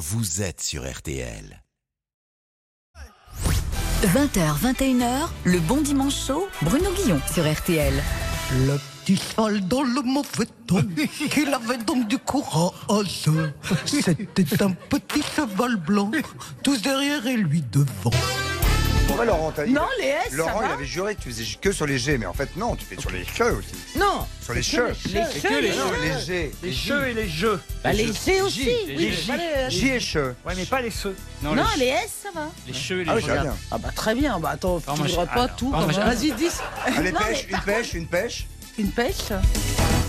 vous êtes sur RTL. 20h, 21h, le bon dimanche chaud, Bruno Guillon sur RTL. Le petit cheval dans le mauvais temps, qu'il avait donc du courage. C'était un petit cheval blanc, tous derrière et lui devant. Laurent, t'as- Non, les S, ça Laurent, il va avait juré que tu faisais que sur les G, mais en fait, non, tu fais sur les che aussi. Non, Sur les che. les que les les Non, cheux. les G. Les jeux et les jeux. Bah, les G aussi. Les J. J et che. Ouais, mais pas les ceux. Non, les S, ça va. Les cheux et les Ah jeux. j'aime bien. Ah bah très bien, bah attends, tu je- diras pas alors, tout. Vas-y, dis. Allez, pêche, une pêche, une pêche. Une pêche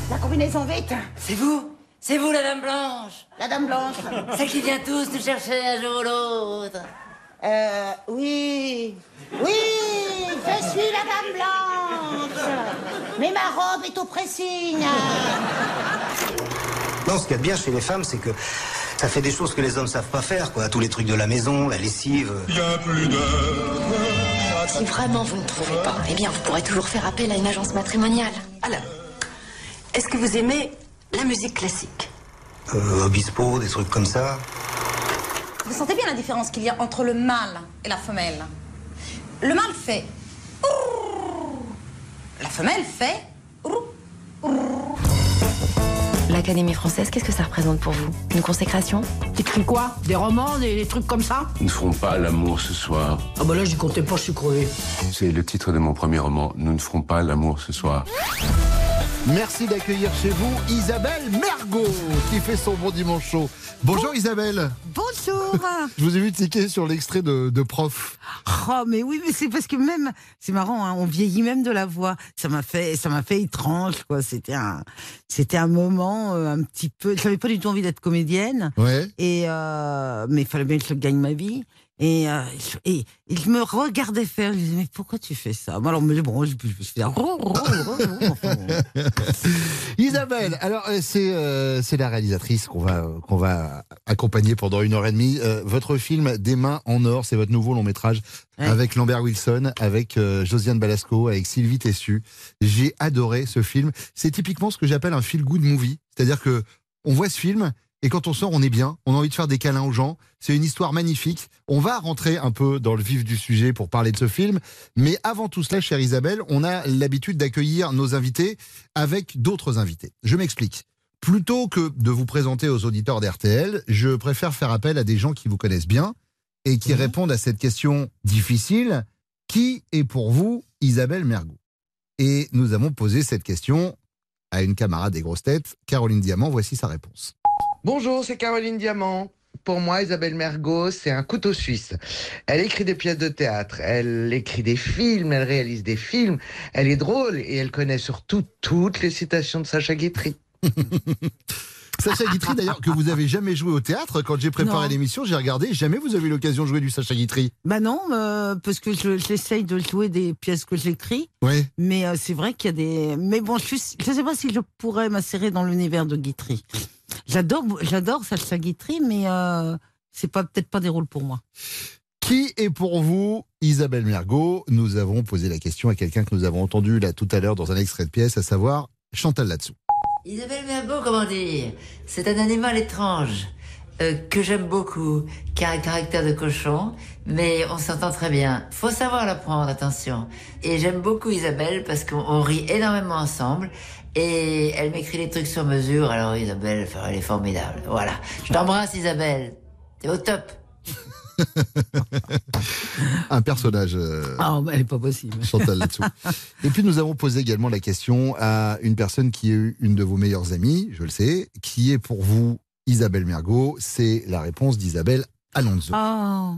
La combinaison vite C'est vous C'est vous la dame blanche La dame blanche Celle qui vient tous nous chercher un jour ou l'autre Euh, oui. Oui, je suis la dame blanche. Mais ma robe est au pressing. Non, ce qu'il y a de bien chez les femmes, c'est que ça fait des choses que les hommes savent pas faire, quoi. Tous les trucs de la maison, la lessive. Si vraiment vous ne trouvez pas, eh bien vous pourrez toujours faire appel à une agence matrimoniale. Alors, est-ce que vous aimez la musique classique? Euh, Obispo, des trucs comme ça. Vous sentez bien la différence qu'il y a entre le mâle et la femelle? Le mâle fait. La femelle fait. L'Académie française, qu'est-ce que ça représente pour vous? Une consécration? T'écris quoi? Des romans, des, des trucs comme ça? Nous ne ferons pas l'amour ce soir. Ah bah là, j'y comptais pas, je suis crevé. C'est le titre de mon premier roman. Nous ne ferons pas l'amour ce soir. Merci d'accueillir chez vous Isabelle Mergot qui fait son bon dimanche chaud. Bonjour Isabelle. Bonjour. Je vous ai vu tiquer sur l'extrait de, de prof. Oh mais oui, mais c'est parce que même c'est marrant, hein, on vieillit même de la voix. Ça m'a fait, ça m'a fait étrange quoi. C'était un, c'était un moment euh, un petit peu. J'avais pas du tout envie d'être comédienne. Ouais. Et euh, mais il fallait bien que je gagne ma vie. Et, euh, et, et je me regardais faire. Je me disais mais pourquoi tu fais ça? Moi, Alors mais bon, je, je, je fais un. Isabelle, alors euh, c'est euh, la réalisatrice qu'on va qu'on va accompagner pendant une heure et demie. Euh, votre film Des mains en or, c'est votre nouveau long métrage Ouais. avec Lambert Wilson, avec euh, Josiane Balasco, avec Sylvie Tessu. J'ai adoré ce film. C'est typiquement ce que j'appelle un feel good movie, c'est-à-dire que on voit ce film et quand on sort, on est bien, on a envie de faire des câlins aux gens. C'est une histoire magnifique. On va rentrer un peu dans le vif du sujet pour parler de ce film. Mais avant tout cela, chère Isabelle, on a l'habitude d'accueillir nos invités avec d'autres invités. Je m'explique. Plutôt que de vous présenter aux auditeurs d'RTL, je préfère faire appel à des gens qui vous connaissent bien et qui répondent à cette question difficile. Qui est pour vous Isabelle Mergot? Et nous avons posé cette question à une camarade des grosses têtes, Caroline Diamant. Voici sa réponse. Bonjour, c'est Caroline Diamant. Pour moi, Isabelle Mergot, c'est un couteau suisse. Elle écrit des pièces de théâtre, elle écrit des films, elle réalise des films, elle est drôle et elle connaît surtout toutes les citations de Sacha Guitry. Sacha Guitry, d'ailleurs, que vous avez jamais joué au théâtre. Quand j'ai préparé l'émission, j'ai regardé. Jamais vous avez eu l'occasion de jouer du Sacha Guitry. Bah non, euh, parce que je- j'essaye de jouer des pièces que j'écris. Oui. Mais euh, c'est vrai qu'il y a des. Mais bon, je ne sais pas si je pourrais m'insérer dans l'univers de Guitry. J'adore, j'adore Sacha Guitry, mais euh, c'est pas peut-être pas des rôles pour moi. Qui est pour vous Isabelle Mergot? Nous avons posé la question à quelqu'un que nous avons entendu là tout à l'heure dans un extrait de pièce, à savoir Chantal Latsou. Isabelle Mergo, comment dire? C'est un animal étrange euh, que j'aime beaucoup, qui a un caractère de cochon, mais on s'entend très bien. Faut savoir la prendre, attention. Et j'aime beaucoup Isabelle parce qu'on on rit énormément ensemble. Et elle m'écrit des trucs sur mesure, alors Isabelle, elle est formidable. Voilà. Je t'embrasse Isabelle. T'es au top. Un personnage. euh, Ah, bah, elle est pas possible. Chantal Latsou. Et puis nous avons posé également la question à une personne qui est une de vos meilleures amies, je le sais, qui est pour vous Isabelle Mergot. C'est la réponse d'Isabelle Alonso. Oh.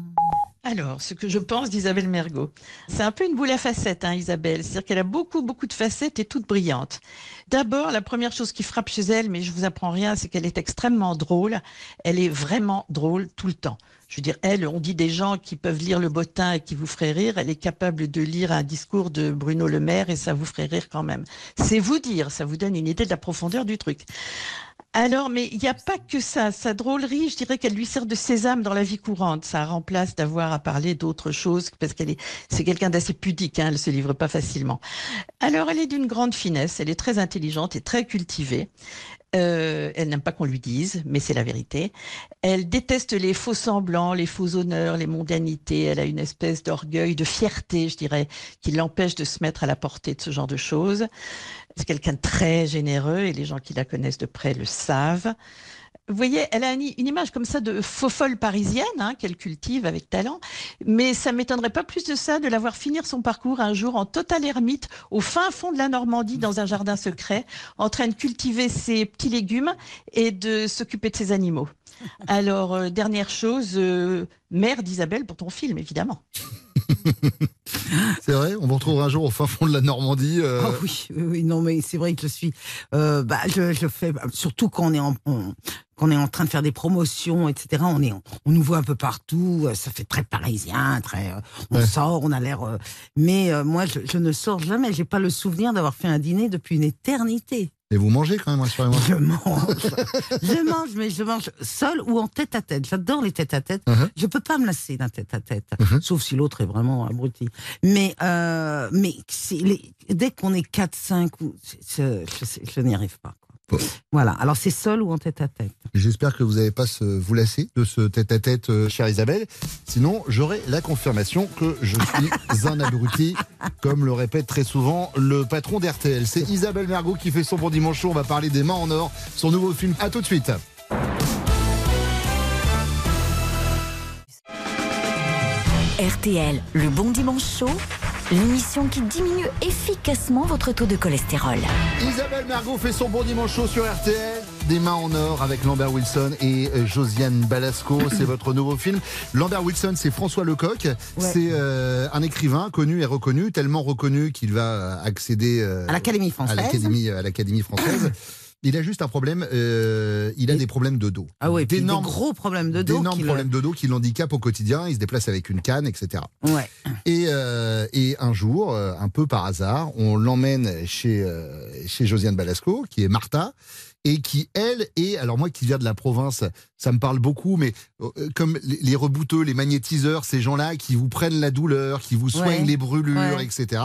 Alors, ce que je pense d'Isabelle Mergot, c'est un peu une boule à facettes, hein, Isabelle. C'est-à-dire qu'elle a beaucoup, beaucoup de facettes et toutes brillantes. D'abord, la première chose qui frappe chez elle, mais je vous apprends rien, c'est qu'elle est extrêmement drôle. Elle est vraiment drôle tout le temps. Je veux dire, elle, on dit des gens qui peuvent lire le bottin et qui vous feraient rire. Elle est capable de lire un discours de Bruno Le Maire et ça vous ferait rire quand même. C'est vous dire, ça vous donne une idée de la profondeur du truc. Alors, mais il n'y a pas que ça. Sa drôlerie, je dirais qu'elle lui sert de sésame dans la vie courante. Ça remplace d'avoir à parler d'autres choses parce qu'elle est, c'est quelqu'un d'assez pudique. Hein, elle se livre pas facilement. Alors, elle est d'une grande finesse. Elle est très intelligente et très cultivée. Euh, elle n'aime pas qu'on lui dise, mais c'est la vérité. Elle déteste les faux semblants, les faux honneurs, les mondanités. Elle a une espèce d'orgueil, de fierté, je dirais, qui l'empêche de se mettre à la portée de ce genre de choses. C'est quelqu'un de très généreux et les gens qui la connaissent de près le savent. Vous voyez, elle a une, une image comme ça de faux folle parisienne hein, qu'elle cultive avec talent, mais ça m'étonnerait pas plus de ça de la voir finir son parcours un jour en total ermite au fin fond de la Normandie dans un jardin secret, en train de cultiver ses petits légumes et de s'occuper de ses animaux. Alors, euh, dernière chose, euh, mère d'Isabelle pour ton film, évidemment. C'est vrai, on vous retrouvera un jour au fin fond de la Normandie. euh, Oh oui, oui, oui, non, mais c'est vrai que je suis. euh, bah, je, je fais surtout quand on est en. on- quand on est en train de faire des promotions, etc. On est, on nous voit un peu partout. euh, Ça fait très parisien, très. euh, on Ouais. sort, on a l'air. mais moi, je, je ne sors jamais. J'ai pas le souvenir d'avoir fait un dîner depuis une éternité. Et vous mangez quand même, rassurez-moi. Je mange, je mange, mais je mange seul ou en tête à tête. J'adore les têtes à tête. Uh-huh. Je peux pas me lasser d'un tête à tête, sauf si l'autre est vraiment abruti. Mais euh, mais les- dès qu'on est 4-5, ou- c'est- je, je- je n'y arrive pas. quoi. Voilà. Alors c'est seul ou en tête à tête? J'espère que vous n'allez pas se vous lasser de ce tête-à-tête, euh, chère Isabelle. Sinon, j'aurai la confirmation que je suis un abruti, comme le répète très souvent le patron d'RTL. C'est Isabelle Mergot qui fait son bon dimanche chaud. On va parler des mains en or, son nouveau film. À tout de suite. RTL, le bon dimanche chaud, l'émission qui diminue efficacement votre taux de cholestérol. Isabelle Mergot fait son bon dimanche chaud sur RTL. Des mains en or avec Lambert Wilson et euh, Josiane Balasco. C'est votre nouveau film. Lambert Wilson, c'est François Lecoq. C'est euh, un écrivain connu et reconnu, tellement reconnu qu'il va euh, accéder euh, À l'Académie française. À l'Académie, à l'Académie française. Il a juste un problème. euh, il a des problèmes de dos. Ah oui, des d'énormes gros problèmes de dos. d'énormes problèmes de dos qui l'handicapent au quotidien. Il se déplace avec une canne, etc. Ouais. Et, euh, et un jour, euh, un peu par hasard, on l'emmène chez, euh, chez Josiane Balasco, qui est Martha, et qui, elle, est, alors moi qui viens de la province, ça me parle beaucoup, mais comme les, les rebouteux, les magnétiseurs, ces gens-là qui vous prennent la douleur, qui vous soignent Ouais. les brûlures, Ouais. etc.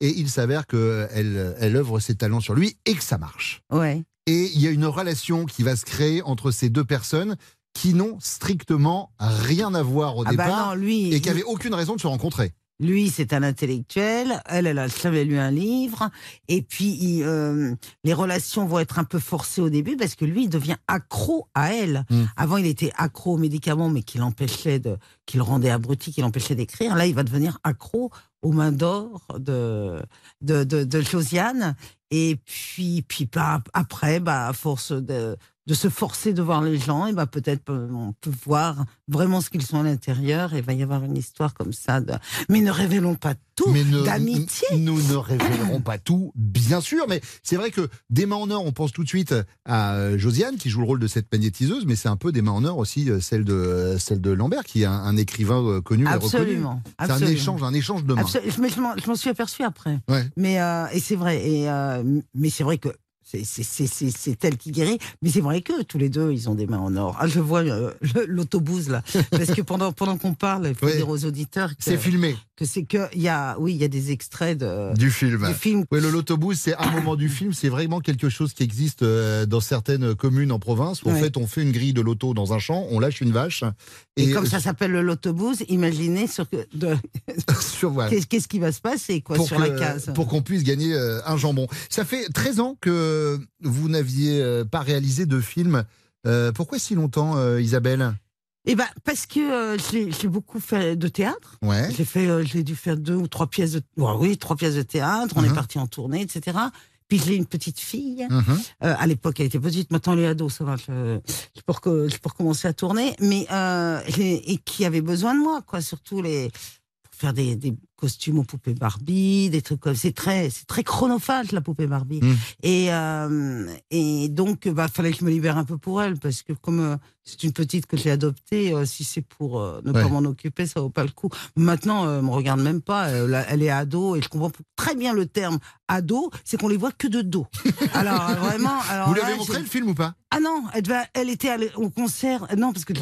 Et il s'avère qu'elle elle œuvre ses talents sur lui et que ça marche. Ouais. Et il y a une relation qui va se créer entre ces deux personnes qui n'ont strictement rien à voir au Ah bah départ non, lui, et qui n'avaient aucune raison de se rencontrer. Lui, c'est un intellectuel. Elle, elle a jamais lu un livre. Et puis, il, euh, les relations vont être un peu forcées au début parce que lui, il devient accro à elle. Mm. Avant, il était accro aux médicaments, mais qui l'empêchait de, qui le rendait abruti, qui l'empêchait d'écrire. Là, il va devenir accro aux mains d'or de, de, de, de Josiane. Et puis, puis bah, après, bah, à force de, de se forcer de voir les gens, et bah, peut-être euh, on peut voir vraiment ce qu'ils sont à l'intérieur. Et il va y avoir une histoire comme ça. De... Mais ne révélons pas tout d'amitié. Nous ne révélerons pas tout, bien sûr, mais c'est vrai que des mains en or, on pense tout de suite à euh, Josiane qui joue le rôle de cette magnétiseuse, mais c'est un peu des mains en or aussi euh, celle de celle de Lambert qui est un, un écrivain connu et reconnu. Absolument, C'est un échange, un échange de mains. Absol- Mais je m'en- je m'en suis aperçu après. Ouais. Mais euh, et c'est vrai. Et euh, mais c'est vrai que c'est elle qui guérit. Mais c'est vrai que tous les deux, ils ont des mains en or. Ah, je vois euh, l'autobus là, parce que pendant pendant qu'on parle, il faut Oui. dire aux auditeurs que C'est filmé. que c'est que y a oui, il y a des extraits de Du film. Du film. Ouais, le l'autobus, c'est un moment du film. C'est vraiment quelque chose qui existe euh, dans certaines communes en province. Où, En fait, on fait une grille de l'auto dans un champ, on lâche une vache. Et, comme ça s'appelle le l'autobus, imaginez sur de sur voilà. qu'est-ce qui va se passer quoi pour sur que- la case? Pour qu'on puisse gagner euh, un jambon. Ça fait 13 ans que vous n'aviez euh, pas réalisé de film. Euh, pourquoi si longtemps, euh, Isabelle? Eh ben parce que euh, j'ai beaucoup fait de théâtre. Ouais. J'ai fait, euh, j'ai dû faire deux ou trois pièces de, oui, trois pièces de théâtre. On est parti en tournée, etc. Puis j'ai une petite fille. Euh, à l'époque, elle était petite. Maintenant, elle est ado, ça va. Je, je peux, je peux recommencer à tourner, mais euh, et, et qui avait besoin de moi, quoi. Surtout les pour faire des, des costumes aux poupées Barbie, des trucs comme. C'est très, c'est très chronophage la poupée Barbie. Mhm. Et euh, et donc, bah, fallait que je me libère un peu pour elle, parce que comme euh, c'est une petite que j'ai adoptée, euh, si c'est pour ne Ouais. pas m'en occuper, ça vaut pas le coup. Maintenant, elle me regarde même pas. Elle, elle est ado et je comprends très bien le terme ado, c'est qu'on les voit que de dos. Alors vraiment. Alors Vous l'avez montré le film ou pas? Ah non, elle, devait- elle était allée au concert. Non, parce que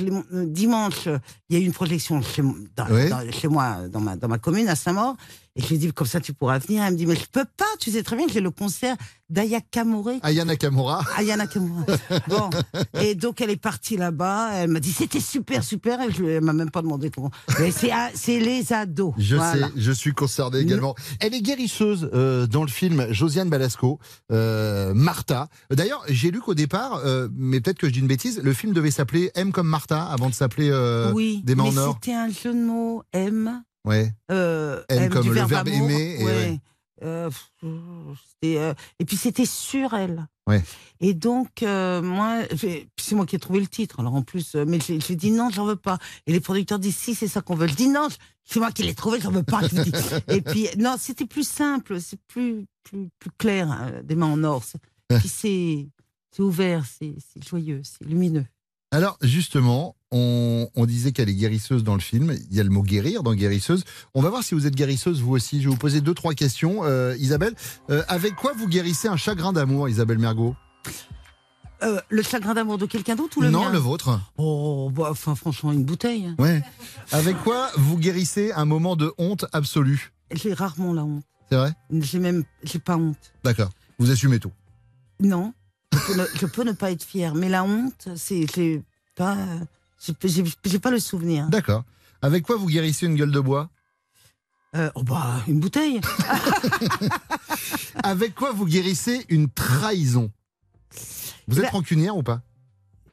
dimanche, il y a eu une projection chez, dans- dans- chez moi, dans ma, dans ma commune, à Et je lui dis, comme ça, tu pourras venir. Elle me dit, mais je peux pas, tu sais très bien que j'ai le concert d'Aya Kamore. Aya Nakamura. Aya Nakamura. Bon. Et donc, elle est partie là-bas. Elle m'a dit, c'était super, super. Et je, elle m'a même pas demandé comment. Mais c'est, c'est les ados. Je Voilà. sais, je suis concerné également. Elle est guérisseuse euh, dans le film Josiane Balasco, euh, Martha. D'ailleurs, j'ai lu qu'au départ, euh, mais peut-être que je dis une bêtise, le film devait s'appeler M comme Martha avant de s'appeler oui. Des mais en or. c'était un jeu de mots. M. Ouais. Euh, comme du le verbe, verbe amour, aimer et ouais. ouais. Euh, euh, et puis c'était sur elle. Ouais. Et donc moi, c'est moi qui ai trouvé le titre. Alors en plus, mais j'ai j'ai dit non, j'en veux pas. Et les producteurs disent si, c'est ça qu'on veut. Je dis non, c'est moi qui l'ai trouvé, j'en veux pas. je dis. et puis non, c'était plus simple, c'est plus plus plus clair, hein, des mains en or. Puis c'est ouvert, c'est joyeux, c'est lumineux. Alors justement, on, on disait qu'elle est guérisseuse dans le film. Il y a le mot guérir dans guérisseuse. On va voir si vous êtes guérisseuse vous aussi. Je vais vous poser deux trois questions. Euh, Isabelle, euh, avec quoi vous guérissez un chagrin d'amour, Isabelle Mergot? Euh, le chagrin d'amour de quelqu'un d'autre ou le Non, mien? le vôtre. Oh, bah, enfin franchement, une bouteille. Ouais. Avec quoi vous guérissez un moment de honte absolue? J'ai rarement la honte. C'est vrai? J'ai même, j'ai pas honte. D'accord. Vous assumez tout? Non, je peux, ne, je peux ne pas être fière, mais la honte, c'est, j'ai pas, j'ai, pas le souvenir. D'accord. Avec quoi vous guérissez une gueule de bois? Euh, oh bah, une bouteille. Avec quoi vous guérissez une trahison? Vous êtes Bah- rancunière ou pas?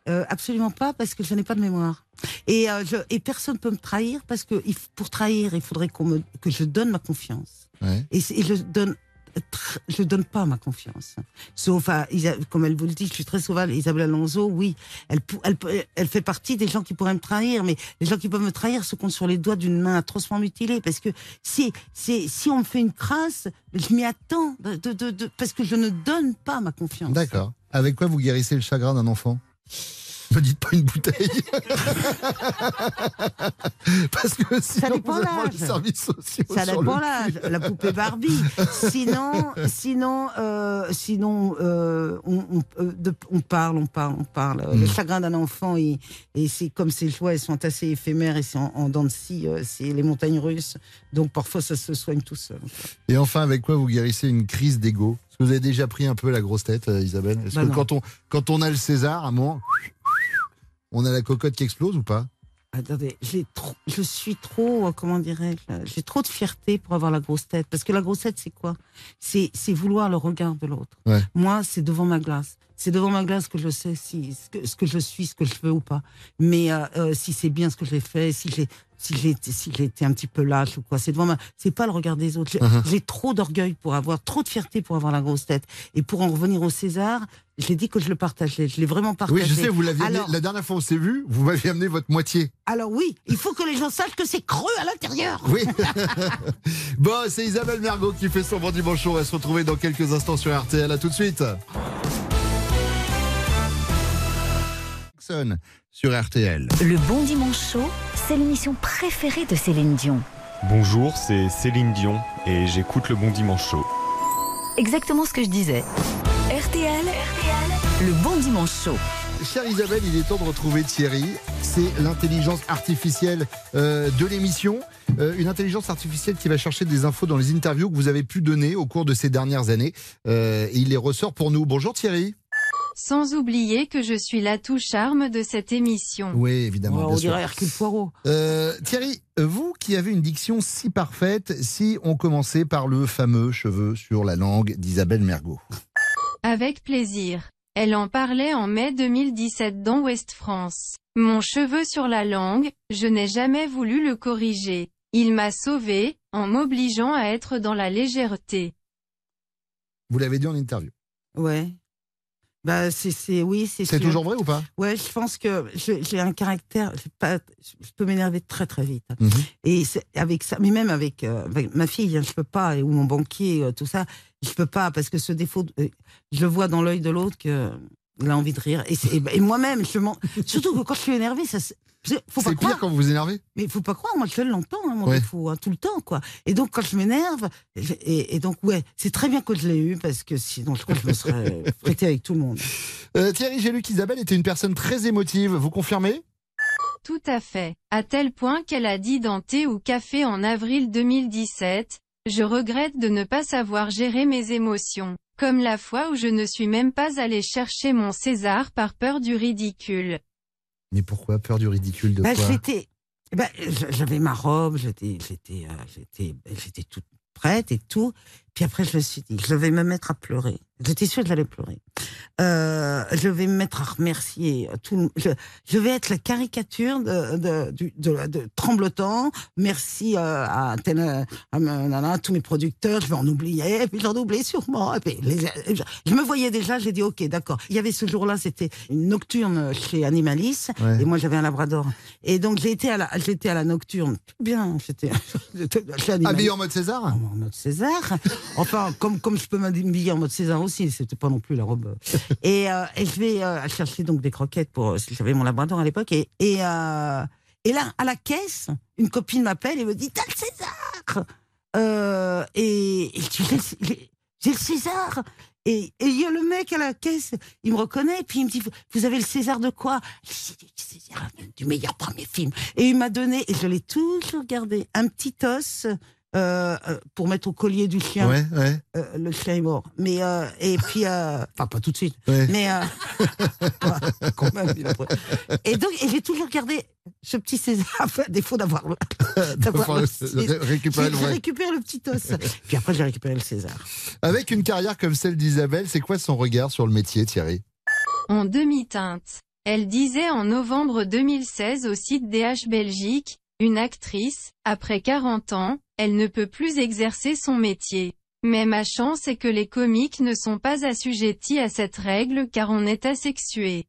Euh, absolument pas, parce que je n'ai pas de mémoire. Et, euh, je, et personne peut me trahir, parce que pour trahir, il faudrait qu'on me, que je donne ma confiance. Ouais. Et, et je donne, je donne pas ma confiance. Sauf à, comme elle vous le dit, je suis très sauvage. Isabelle Alonso, oui, elle, elle, elle fait partie des gens qui pourraient me trahir, mais les gens qui peuvent me trahir se comptent sur les doigts d'une main atrocement mutilée, parce que si, si, si on me fait une crasse, je m'y attends, de, de- de- parce que je ne donne pas ma confiance. D'accord. Avec quoi vous guérissez le chagrin d'un enfant? Ne dites pas une bouteille. Parce que sinon dépend vous les services sociaux. Ça dépend l'âge, la poupée Barbie. Sinon, sinon, euh, sinon, euh, on, on, euh, de- on parle, on parle, on parle. Mm. Le chagrin d'un enfant, et c'est comme ces joies, elles sont assez éphémères et c'est en, en dents de scie, c'est les montagnes russes. Donc parfois, ça se soigne tout seul. Et enfin, avec quoi vous guérissez une crise d'ego? Vous avez déjà pris un peu la grosse tête, Isabelle Est-ce Bah que non. quand on, quand on a le César, à un moment, on a la cocotte qui explose ou pas? Attendez, j'ai trop, je suis trop, euh, comment dirais-je, euh, j'ai trop de fierté pour avoir la grosse tête. Parce que la grosse tête, c'est quoi? C'est c'est vouloir le regard de l'autre. Ouais. Moi, c'est devant ma glace. C'est devant ma glace que je sais si ce que, ce que je suis, ce que je veux ou pas. Mais euh, euh, si c'est bien ce que j'ai fait, si j'ai si été- si un petit peu lâche ou quoi, c'est devant ma. C'est pas le regard des autres. J'ai Mhm. j'ai trop d'orgueil pour avoir, trop de fierté pour avoir la grosse tête. Et pour en revenir au César, j'ai dit que je le partageais. Je l'ai vraiment partagé. Oui, je sais, vous l'aviez la dernière fois on s'est vu, vous m'aviez amené votre moitié. alors oui, il faut que les gens sachent que c'est creux à l'intérieur. Oui. bon, c'est Isabelle Mergot qui fait son bon dimanche. On va se retrouver dans quelques instants sur RTL. À tout de suite. Jackson sur RTL. Le Bon Dimanche Chaud, c'est l'émission préférée de Céline Dion. Bonjour, c'est Céline Dion et j'écoute le Bon Dimanche Show. Exactement ce que je disais. RTL, le Bon Dimanche Chaud. Chère Isabelle, il est temps de retrouver Thierry. C'est l'intelligence artificielle euh, de l'émission. Euh, une intelligence artificielle qui va chercher des infos dans les interviews que vous avez pu donner au cours de ces dernières années. Euh, et il les ressort pour nous. Bonjour Thierry. Sans oublier que je suis l'atout charme de cette émission. Oui, évidemment. on dirait Hercule Poirot. Euh, Thierry, vous qui avez une diction si parfaite, si on commençait par le fameux cheveu sur la langue d'Isabelle Mergot. Avec plaisir. Elle en parlait en mai 2017 dans Ouest France. Mon cheveu sur la langue, je n'ai jamais voulu le corriger. Il m'a sauvé, en m'obligeant à être dans la légèreté. Vous l'avez dit en interview. Ouais. Bah, c'est, c'est, oui, c'est C'est toujours vrai ou pas? Ouais, je pense que j'ai un caractère, pas, je peux m'énerver très très vite. Mhm. Et avec ça, mais même avec, euh, avec ma fille, hein, je peux pas, ou mon banquier, euh, tout ça, je peux pas parce que ce défaut, euh, je vois dans l'œil de l'autre que il a envie de rire. Et, et moi-même, je m'en, surtout que quand je suis énervée, ça, se- c'est- faut pas C'est pire croire. quand vous vous énervez Mais il faut pas croire, moi je l'entends, hein, mon Ouais. défaut, hein, tout le temps, quoi. Et donc quand je m'énerve, et donc ouais, c'est très bien que je l'ai eu parce que sinon je crois que je me serais prêté avec tout le monde. Euh, Thierry, j'ai lu qu'Isabelle était une personne très émotive. Vous confirmez? Tout à fait. À tel point qu'elle a dit dans Thé ou Café en avril 2017, je regrette de ne pas savoir gérer mes émotions. Comme la fois où je ne suis même pas allé chercher mon César par peur du ridicule. Mais pourquoi peur du ridicule de Bah, quoi? j'étais, bah, j'avais ma robe, j'étais, j'étais, euh, j'étais, j'étais toute prête et tout. Puis après, je me suis dit, je vais me mettre à pleurer. J'étais sûre que j'allais pleurer. Euh, je vais me mettre à remercier tout. le- Je, vais être la caricature de, de, Tremblotant. Merci euh, à, tel, euh, à, tous mes producteurs. Je vais en oublier, et puis j'en oublie sûrement. Et puis les- je, je me voyais déjà. J'ai dit, ok, d'accord. Il y avait ce jour-là, c'était une nocturne chez Animalis, Ouais. et moi j'avais un Labrador. Et donc j'ai été à la, j'étais à la nocturne. Tout Bien, j'étais j'étais chez Animalis. Habillé en mode César? En mode César. Enfin, comme, comme je peux m'habiller en mode César aussi, c'était pas non plus la robe. Et, euh, et je vais euh, chercher donc des croquettes pour. J'avais mon labrador à l'époque. Et, et, euh, là, à la caisse, une copine m'appelle et me dit T'as le César euh, Et, J'ai le- César et il y a le mec à la caisse, il me reconnaît, et puis il me dit Vous avez le César de quoi? Dis, Le César du meilleur premier film. Et il m'a donné, et je l'ai toujours gardé, un petit os euh, euh, pour mettre au collier du chien. Ouais, ouais. Euh, le chien est mort. Mais, euh, et puis, euh, enfin, pas tout de suite. Ouais. Mais, euh, quand même, il a pris- Et donc, et j'ai toujours gardé ce petit César, enfin, défaut d'avoir le, d'avoir récupérer le récupéré le petit os. Puis après, j'ai récupéré le César. Avec une carrière comme celle d'Isabelle, c'est quoi son regard sur le métier, Thierry? En demi-teinte. Elle disait en novembre 2016 au site DH Belgique, une actrice, après 40 ans, elle ne peut plus exercer son métier. Mais ma chance est que les comiques ne sont pas assujettis à cette règle car on est asexué.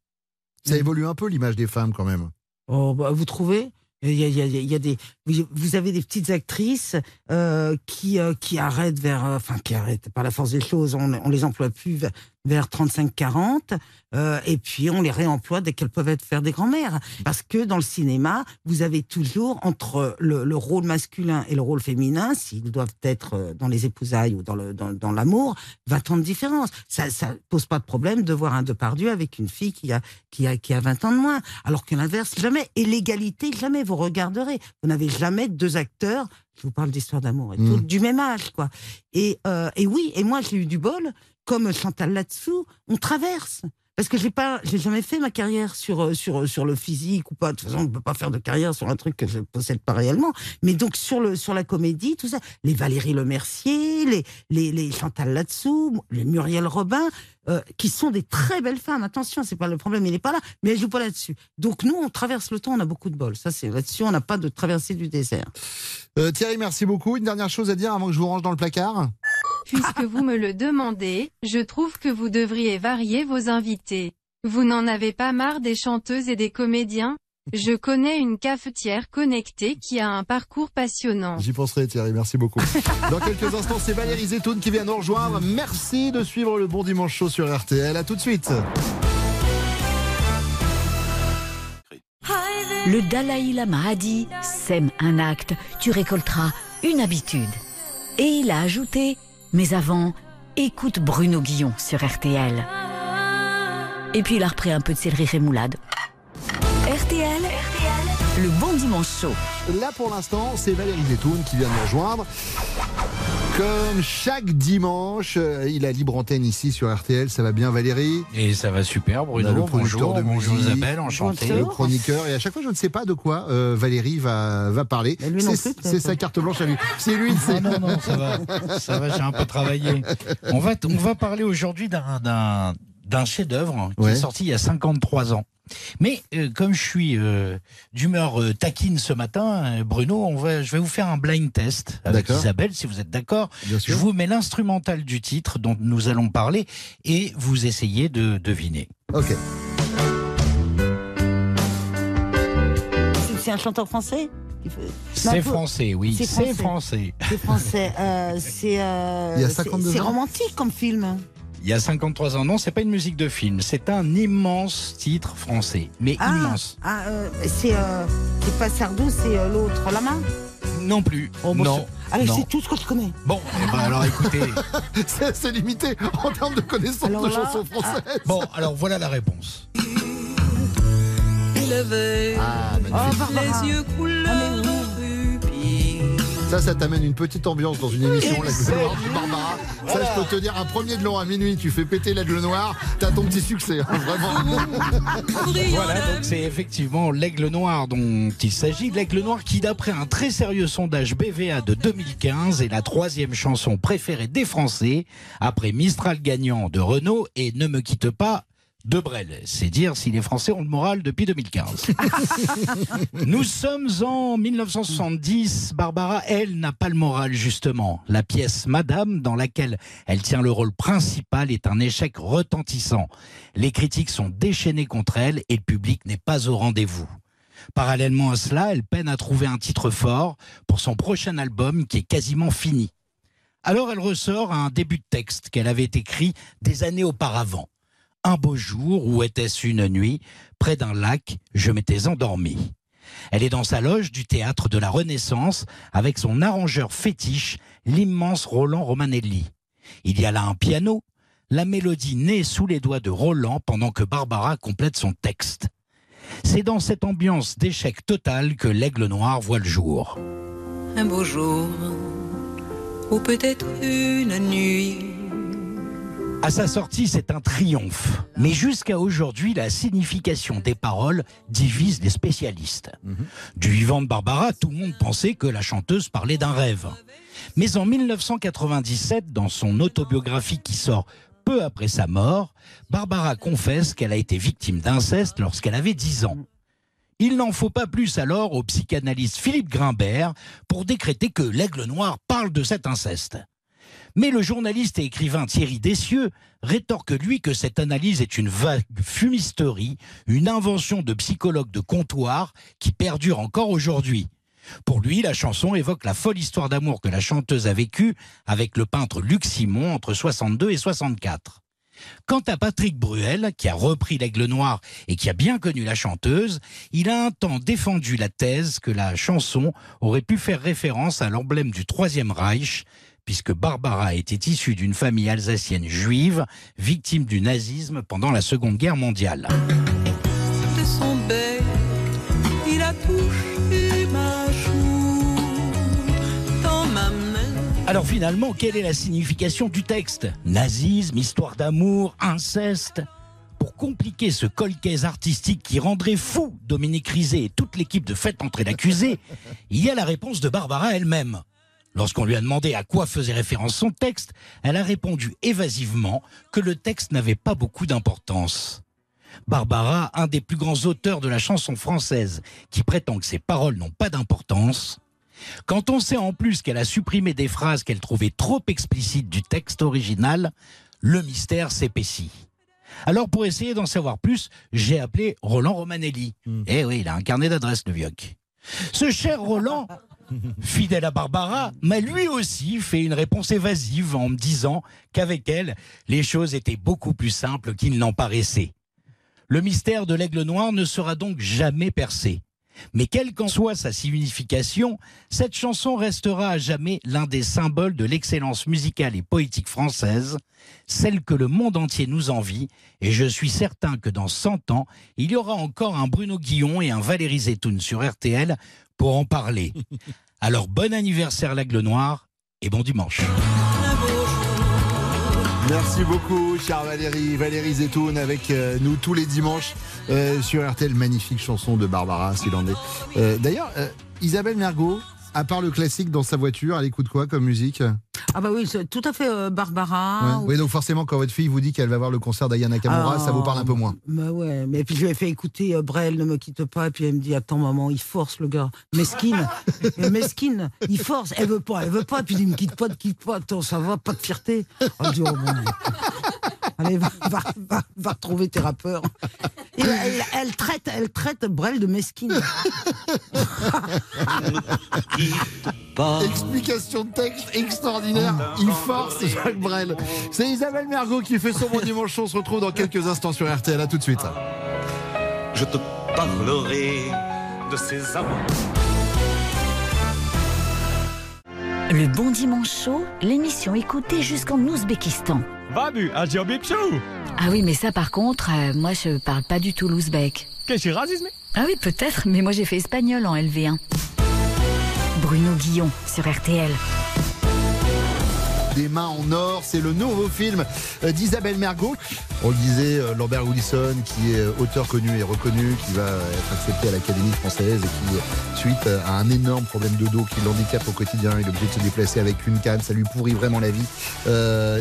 Ça évolue un peu l'image des femmes quand même. Oh, bah, vous trouvez? Il y, a, il y a- il y a des, vous- avez des petites actrices euh, qui euh, qui arrêtent vers, euh, enfin qui arrêtent par la force des choses, on, on les emploie plus vers, vers 35-40, euh, et puis on les réemploie dès qu'elles peuvent être faire des grands-mères. Parce que dans le cinéma, vous avez toujours entre le, le rôle masculin et le rôle féminin, s'ils doivent être euh, dans les épousailles ou dans le dans, dans l'amour, 20 ans de différence. Ça ça pose pas de problème de voir un Depardieu avec une fille qui a qui a qui a 20 ans de moins, alors que l'inverse jamais. Et l'égalité jamais. Vous regarderez, vous n'avez jamais deux acteurs. Je vous parle d'histoire d'amour et tout, Mm. du même âge, quoi. Et euh, et oui, et moi j'ai eu du bol, comme Chantal là-dessous, on traverse. Parce que j'ai pas, j'ai jamais fait ma carrière sur euh, sur sur le physique ou pas. De toute façon, on peut pas faire de carrière sur un truc que je possède pas réellement. Mais donc sur le sur la comédie, tout ça, les Valérie Lemercier, les les les Chantal là-dessous, les Muriel Robin, euh, qui sont des très belles femmes. Attention, c'est pas le problème, il est pas là, mais elles jouent pas là-dessus. Donc nous, on traverse le temps, on a beaucoup de bol. Ça, c'est là-dessus, on n'a pas de traversée du désert. Euh, Thierry, merci beaucoup. Une dernière chose à dire avant que je vous range dans le placard? Puisque vous me le demandez, je trouve que vous devriez varier vos invités. Vous n'en avez pas marre des chanteuses et des comédiens? Je connais une cafetière connectée qui a un parcours passionnant. J'y penserai, Thierry. Merci beaucoup. Dans quelques instants, c'est Valérie Zetoun qui vient nous rejoindre. Merci de suivre le Bon Dimanche Show sur RTL. À tout de suite. Le Dalai Lama a dit Sème un acte, tu récolteras une habitude. Et il a ajouté Mais avant, écoute Bruno Guillon sur RTL. Et puis il a repris un peu de céleri rémoulade. RTL, le bon dimanche chaud. Là, pour l'instant, c'est Valérie Zetoun qui vient de nous rejoindre. Comme chaque dimanche, euh, il a libre antenne ici sur RTL. Ça va bien, Valérie? Et ça va super, On a le Bruno. producteur Bonjour, de bonjour musique, Isabelle, enchanté. le chroniqueur. Et à chaque fois, je ne sais pas de quoi euh, Valérie va, va parler. lui non C'est sa carte blanche à lui. C'est lui, Ah c'est. non, non, ça va, ça va, j'ai un peu travaillé. On va, on va parler aujourd'hui d'un, chef-d'œuvre qui Ouais. est sorti il y a 53 ans. Mais euh, comme je suis euh, d'humeur euh, taquine ce matin, euh, Bruno, on va, je vais vous faire un blind test avec. Isabelle, si vous êtes d'accord. Je vous mets l'instrumental du titre dont nous allons parler et vous essayez de deviner. Ok. C'est- un chanteur français C'est français, oui, c'est français. C'est français. c'est euh, Il y a c'est- 52 C'est ans. romantique comme film. Il y a 53 ans, non, c'est pas une musique de film, c'est un immense titre français, mais Ah, immense. ah, euh, c'est euh, c'est pas Sardou, c'est euh, l'autre, la main? Non plus. Oh, bon, non. c'est- Allez, c'est tout ce que je connais. Bon, eh ben, alors écoutez. C'est limité en termes de connaissances Alors de là, chansons françaises. Bon, alors voilà la réponse. Il. Ah, magnifique. les yeux couleur rubis. Ça, ça t'amène une petite ambiance dans une émission, l'aigle noir de Barbara. Ça, je peux te dire, un premier de l'an à minuit, tu fais péter l'aigle noir, t'as ton petit succès, hein, vraiment. Voilà, donc c'est effectivement l'aigle noir dont il s'agit. L'aigle noir qui, d'après un très sérieux sondage BVA de 2015, est la troisième chanson préférée des Français, après Mistral gagnant de Renault et Ne me quitte pas de Brel. C'est dire si les Français ont le moral depuis 2015. Nous sommes en 1970. Barbara, elle, n'a pas le moral, justement. La pièce Madame, dans laquelle elle tient le rôle principal, est un échec retentissant. Les critiques sont déchaînées contre elle et le public n'est pas au rendez-vous. Parallèlement à cela, elle peine à trouver un titre fort pour son prochain album qui est quasiment fini. Alors elle ressort un début de texte qu'elle avait écrit des années auparavant. Un beau jour, où était-ce une nuit, près d'un lac, je m'étais endormi. Elle est dans sa loge du théâtre de la Renaissance avec son arrangeur fétiche, l'immense Roland Romanelli. Il y a là un piano, la mélodie naît sous les doigts de Roland pendant que Barbara complète son texte. C'est dans cette ambiance d'échec total que l'aigle noir voit le jour. Un beau jour, ou peut-être une nuit. À sa sortie, c'est un triomphe. Mais jusqu'à aujourd'hui, la signification des paroles divise les spécialistes. Du vivant de Barbara, tout le monde pensait que la chanteuse parlait d'un rêve. Mais en 1997, dans son autobiographie qui sort peu après sa mort, Barbara confesse qu'elle a été victime d'inceste lorsqu'elle avait 10 ans. Il n'en faut pas plus alors au psychanalyste Philippe Grimbert pour décréter que l'aigle noir parle de cet inceste. Mais le journaliste et écrivain Thierry Dessieux rétorque lui que cette analyse est une vague fumisterie, une invention de psychologue de comptoir qui perdure encore aujourd'hui. Pour lui, la chanson évoque la folle histoire d'amour que la chanteuse a vécue avec le peintre Luc Simon entre 62 et 64. Quant à Patrick Bruel, qui a repris l'aigle noir et qui a bien connu la chanteuse, il a un temps défendu la thèse que la chanson aurait pu faire référence à l'emblème du Troisième Reich, puisque Barbara était issue d'une famille alsacienne juive, victime du nazisme pendant la Seconde Guerre mondiale. De son bec, il a touché ma joue dans ma main. Alors finalement, quelle est la signification du texte? Nazisme, histoire d'amour, inceste pour compliquer ce colcaise artistique qui rendrait fou Dominique Rizet et toute l'équipe de Faites entrer l'accusé, il y a la réponse de Barbara elle-même. Lorsqu'on lui a demandé à quoi faisait référence son texte, elle a répondu évasivement que le texte n'avait pas beaucoup d'importance. Barbara, un des plus grands auteurs de la chanson française, qui prétend que ses paroles n'ont pas d'importance, quand on sait en plus qu'elle a supprimé des phrases qu'elle trouvait trop explicites du texte original, le mystère s'épaissit. Alors pour essayer d'en savoir plus, j'ai appelé Roland Romanelli. Eh oui, il a un carnet d'adresses, le vioc. Ce cher Roland, fidèle à Barbara, m'a lui aussi fait une réponse évasive en me disant qu'avec elle, les choses étaient beaucoup plus simples qu'il n'en paraissait. Le mystère de l'aigle noir ne sera donc jamais percé. Mais quelle qu'en soit sa signification, cette chanson restera à jamais l'un des symboles de l'excellence musicale et poétique française, celle que le monde entier nous envie, et je suis certain que dans 100 ans, il y aura encore un Bruno Guillon et un Valérie Zetoun sur RTL pour en parler. Alors bon anniversaire l'aigle noir et bon dimanche. Merci beaucoup, cher Valérie. Valérie Zetoun avec euh, nous tous les dimanches euh, sur RTL. Magnifique chanson de Barbara, s'il. Euh, D'ailleurs, euh, Isabelle Mergot, à part le classique dans sa voiture, elle écoute quoi comme musique? Ah bah oui, c'est tout à fait euh, Barbara. Ouais. Oui, donc forcément, quand votre fille vous dit qu'elle va voir le concert d'Ayana Nakamura, Ah. ça vous parle un peu moins. Bah ouais, mais puis je lui ai fait écouter euh, Brel, ne me quitte pas, et puis elle me dit Attends, maman, il force le gars. Mesquine, mesquine, il force, elle veut pas, elle veut pas, puis il me quitte pas, ne quitte pas, attends, ça va, pas de fierté. Oh bon. Allez, va, va, va, va retrouver tes rappeurs. Elle traite, elle traite Brel de mesquine. Explication de texte extraordinaire. Il force Jacques Brel. C'est Isabelle Mergot qui fait son bon dimanche. On se retrouve dans quelques instants sur RTL. À tout de suite. Je te parlerai de ces amants. Le Bon Dimanche Chaud, l'émission écoutée jusqu'en Ouzbékistan. Babu, Ah oui, mais ça par contre, euh, moi je parle pas du tout l'ouzbek. Qu'est-ce que racisme? Ah oui, peut-être, mais moi j'ai fait espagnol en LV1. Bruno Guillon sur RTL. Des mains en or, c'est le nouveau film euh, d'Isabelle Mergot. On le disait, euh, Lambert Wilson, qui est euh, auteur connu et reconnu, qui va être accepté à l'Académie française et qui, suite à un énorme problème de dos qui l'handicape au quotidien, il est obligé de se déplacer avec une canne, ça lui pourrit vraiment la vie.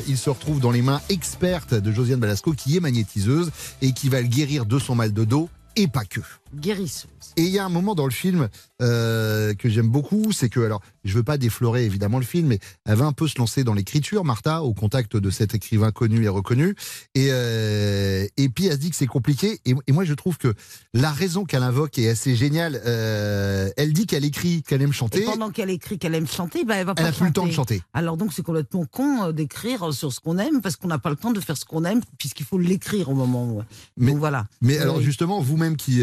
Il se retrouve dans les mains expertes de Josiane Balasco, qui est magnétiseuse et qui va le guérir de son mal de dos et pas que. Guérisseuse. Et il y a un moment dans le film euh, que j'aime beaucoup, c'est que, alors, je veux pas déflorer évidemment le film, mais elle va un peu se lancer dans l'écriture, Martha, au contact de cet écrivain connu et reconnu. Et, euh, et puis elle se dit que c'est compliqué. Et, et moi, je trouve que la raison qu'elle invoque est assez géniale. Euh, elle dit qu'elle écrit, qu'elle aime chanter. Et pendant qu'elle écrit qu'elle aime chanter, bah, elle va pas Elle a plus le temps de chanter. Alors donc c'est complètement con d'écrire sur ce qu'on aime parce qu'on n'a pas le temps de faire ce qu'on aime puisqu'il faut l'écrire au moment où. Mais, Donc voilà. Mais alors justement, vous-même qui,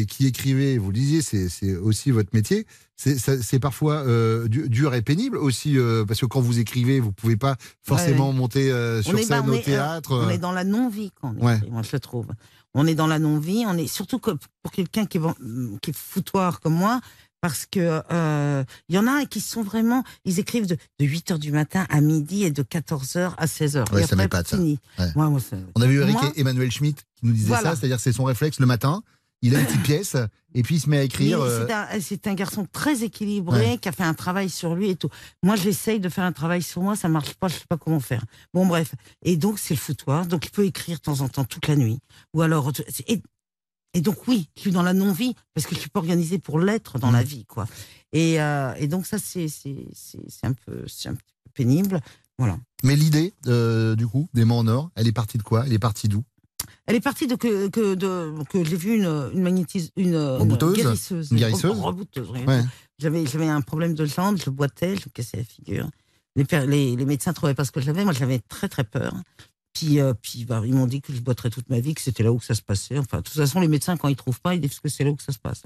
euh, qui écrivez, vous le disiez, c'est aussi votre métier. C'est parfois euh, du- dur et pénible aussi, euh, parce que quand vous écrivez, vous pouvez pas forcément Ouais, ouais. monter sur est- scène on au est, théâtre. On est dans la non-vie quand on Ouais. écrit, moi je le trouve. On est dans la non-vie, on est surtout que pour quelqu'un qui, est van- qui est foutoir comme moi, parce que il y en a qui sont vraiment, ils écrivent de, de 8 heures du matin à midi et de 14 heures à 16 heures. Ouais, ça après, m'épate, ça. fini. Ouais. Moi, moi, ça- On a vu Eric Moi- et Emmanuel Schmitt qui nous disait Voilà. ça, c'est-à-dire c'est son réflexe le matin. Il a une petite pièce et puis il se met à écrire. Euh, C'est un, garçon très équilibré Ouais. qui a fait un travail sur lui et tout. Moi, j'essaye de faire un travail sur moi, ça marche pas, je sais pas comment faire. Bon, bref. Et donc, c'est le foutoir. Donc, il peut écrire de temps en temps toute la nuit. Ou alors. Et, et donc, oui, je suis dans la non-vie parce que je suis pas organisée pour l'être dans la vie, quoi. Et, euh, et donc, ça, c'est un, peu- un pénible. Voilà. Mais l'idée, euh, du coup, des Mans en or, elle est partie de quoi? Elle est partie d'où? Elle est partie de que, que, de, que j'ai vu une, une magnétise, une, une guérisseuse. Une Ouais. tout. J'avais, j'avais un problème de jambes, je boitais, je me cassais la figure. Les, les, les médecins trouvaient pas ce que j'avais, moi j'avais très très peur. Puis, euh, puis bah, ils m'ont dit que je boiterais toute ma vie, que c'était là où ça se passait. Enfin, de toute façon, les médecins, quand ils trouvent pas, ils disent que c'est là où ça se passe.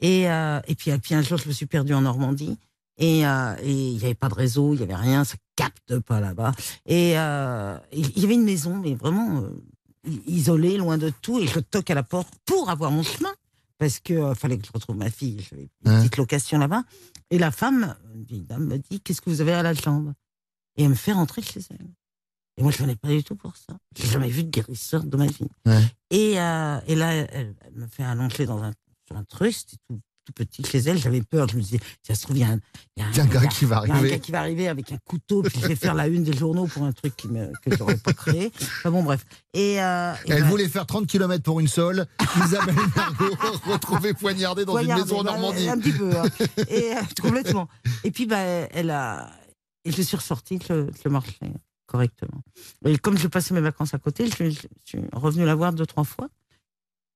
Et, euh, et puis, et puis un jour, je me suis perdue en Normandie. Et euh, il n'y avait pas de réseau, il n'y avait rien, ça capte pas là-bas. Et il y avait une maison, mais vraiment isolée, loin de tout. Et je toque à la porte pour avoir mon chemin. Parce que euh, fallait que je retrouve ma fille. J'avais une Hein petite location là-bas. Et la femme, une vieille dame, me dit Qu'est-ce que vous avez à la jambe Et elle me fait rentrer chez elle. Et moi, je venais pas du tout pour ça. J'ai jamais vu de guérisseur de ma vie. Ouais. Et, euh, et là, elle, elle me fait allonger dans un, sur un truc, c'était tout, tout petit chez elle. J'avais peur. Je me disais, ça se trouve, il y a un, il y a un- Il y a un gars qui va il y a un arriver. gars qui va arriver avec un couteau, puis je vais faire la une des journaux pour un truc qui me, que j'aurais pas créé. Enfin bon, bref. Et, euh, et Elle voulait faire 30 km pour une sole. Isabelle Margot retrouvée poignardée dans une maison en bah, Normandie. Un petit peu. hein. Et euh, complètement. Et puis, bah, elle a. Et je suis ressortie, je le marchais correctement. Et comme je passais mes vacances à côté, je, je suis revenue la voir deux, trois fois.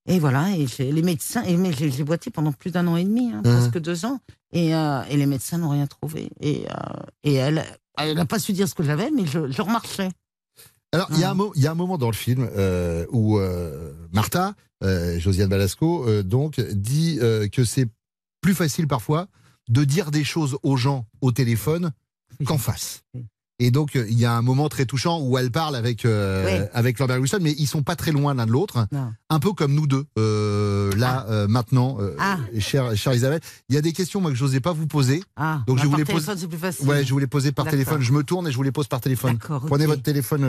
Et voilà, et les médecins, et, mais j'ai boité pendant plus d'un an et demi, hein, Mhm. presque deux ans, et, euh, et les médecins n'ont rien trouvé. Et, euh, et elle, elle n'a pas su dire ce que j'avais, mais je, je remarchais. Alors, il y, a un mo- il y a un moment dans le film euh, où Martha, Josiane Balasco, donc, dit que c'est plus facile parfois de dire des choses aux gens au téléphone qu'en face. Et donc, euh, il y a un moment très touchant où elle parle avec, euh, Ouais. avec Lambert Wilson, mais ils sont pas très loin l'un de l'autre. Un peu comme nous deux, euh, là, euh, maintenant, Ah. chère, chère Isabelle. Il y a des questions, moi, que je n'osais pas vous poser. Ah, Donc, bah, je par voulais téléphone, poser. c'est plus facile. Ouais, je voulais poser par téléphone. Je me tourne et je vous les pose par téléphone. Prenez votre téléphone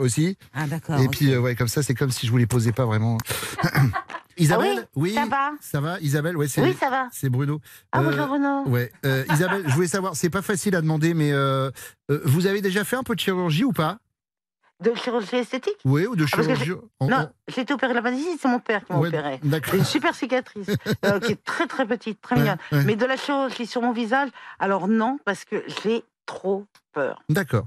aussi. Ah, d'accord. Et puis, ouais, comme ça, c'est comme si je vous les posais pas vraiment. Isabelle oui, ça va Ça va, Isabelle Ouais, c'est Oui, ça va. C'est Bruno. Ah, Euh, bonjour Bruno. Ouais, euh, Isabelle, je voulais savoir, c'est pas facile à demander, mais euh, euh, vous avez déjà fait un peu de chirurgie ou pas? De chirurgie esthétique? Oui, ou de Ah, chirurgie en- Non, en- j'ai été opérée de l'appendicite, c'est mon père qui m'a Ouais, opéré. une super cicatrice, qui est très très petite, très Ouais, mignonne. ouais. Mais de la chirurgie sur mon visage, alors non, parce que j'ai trop peur. D'accord.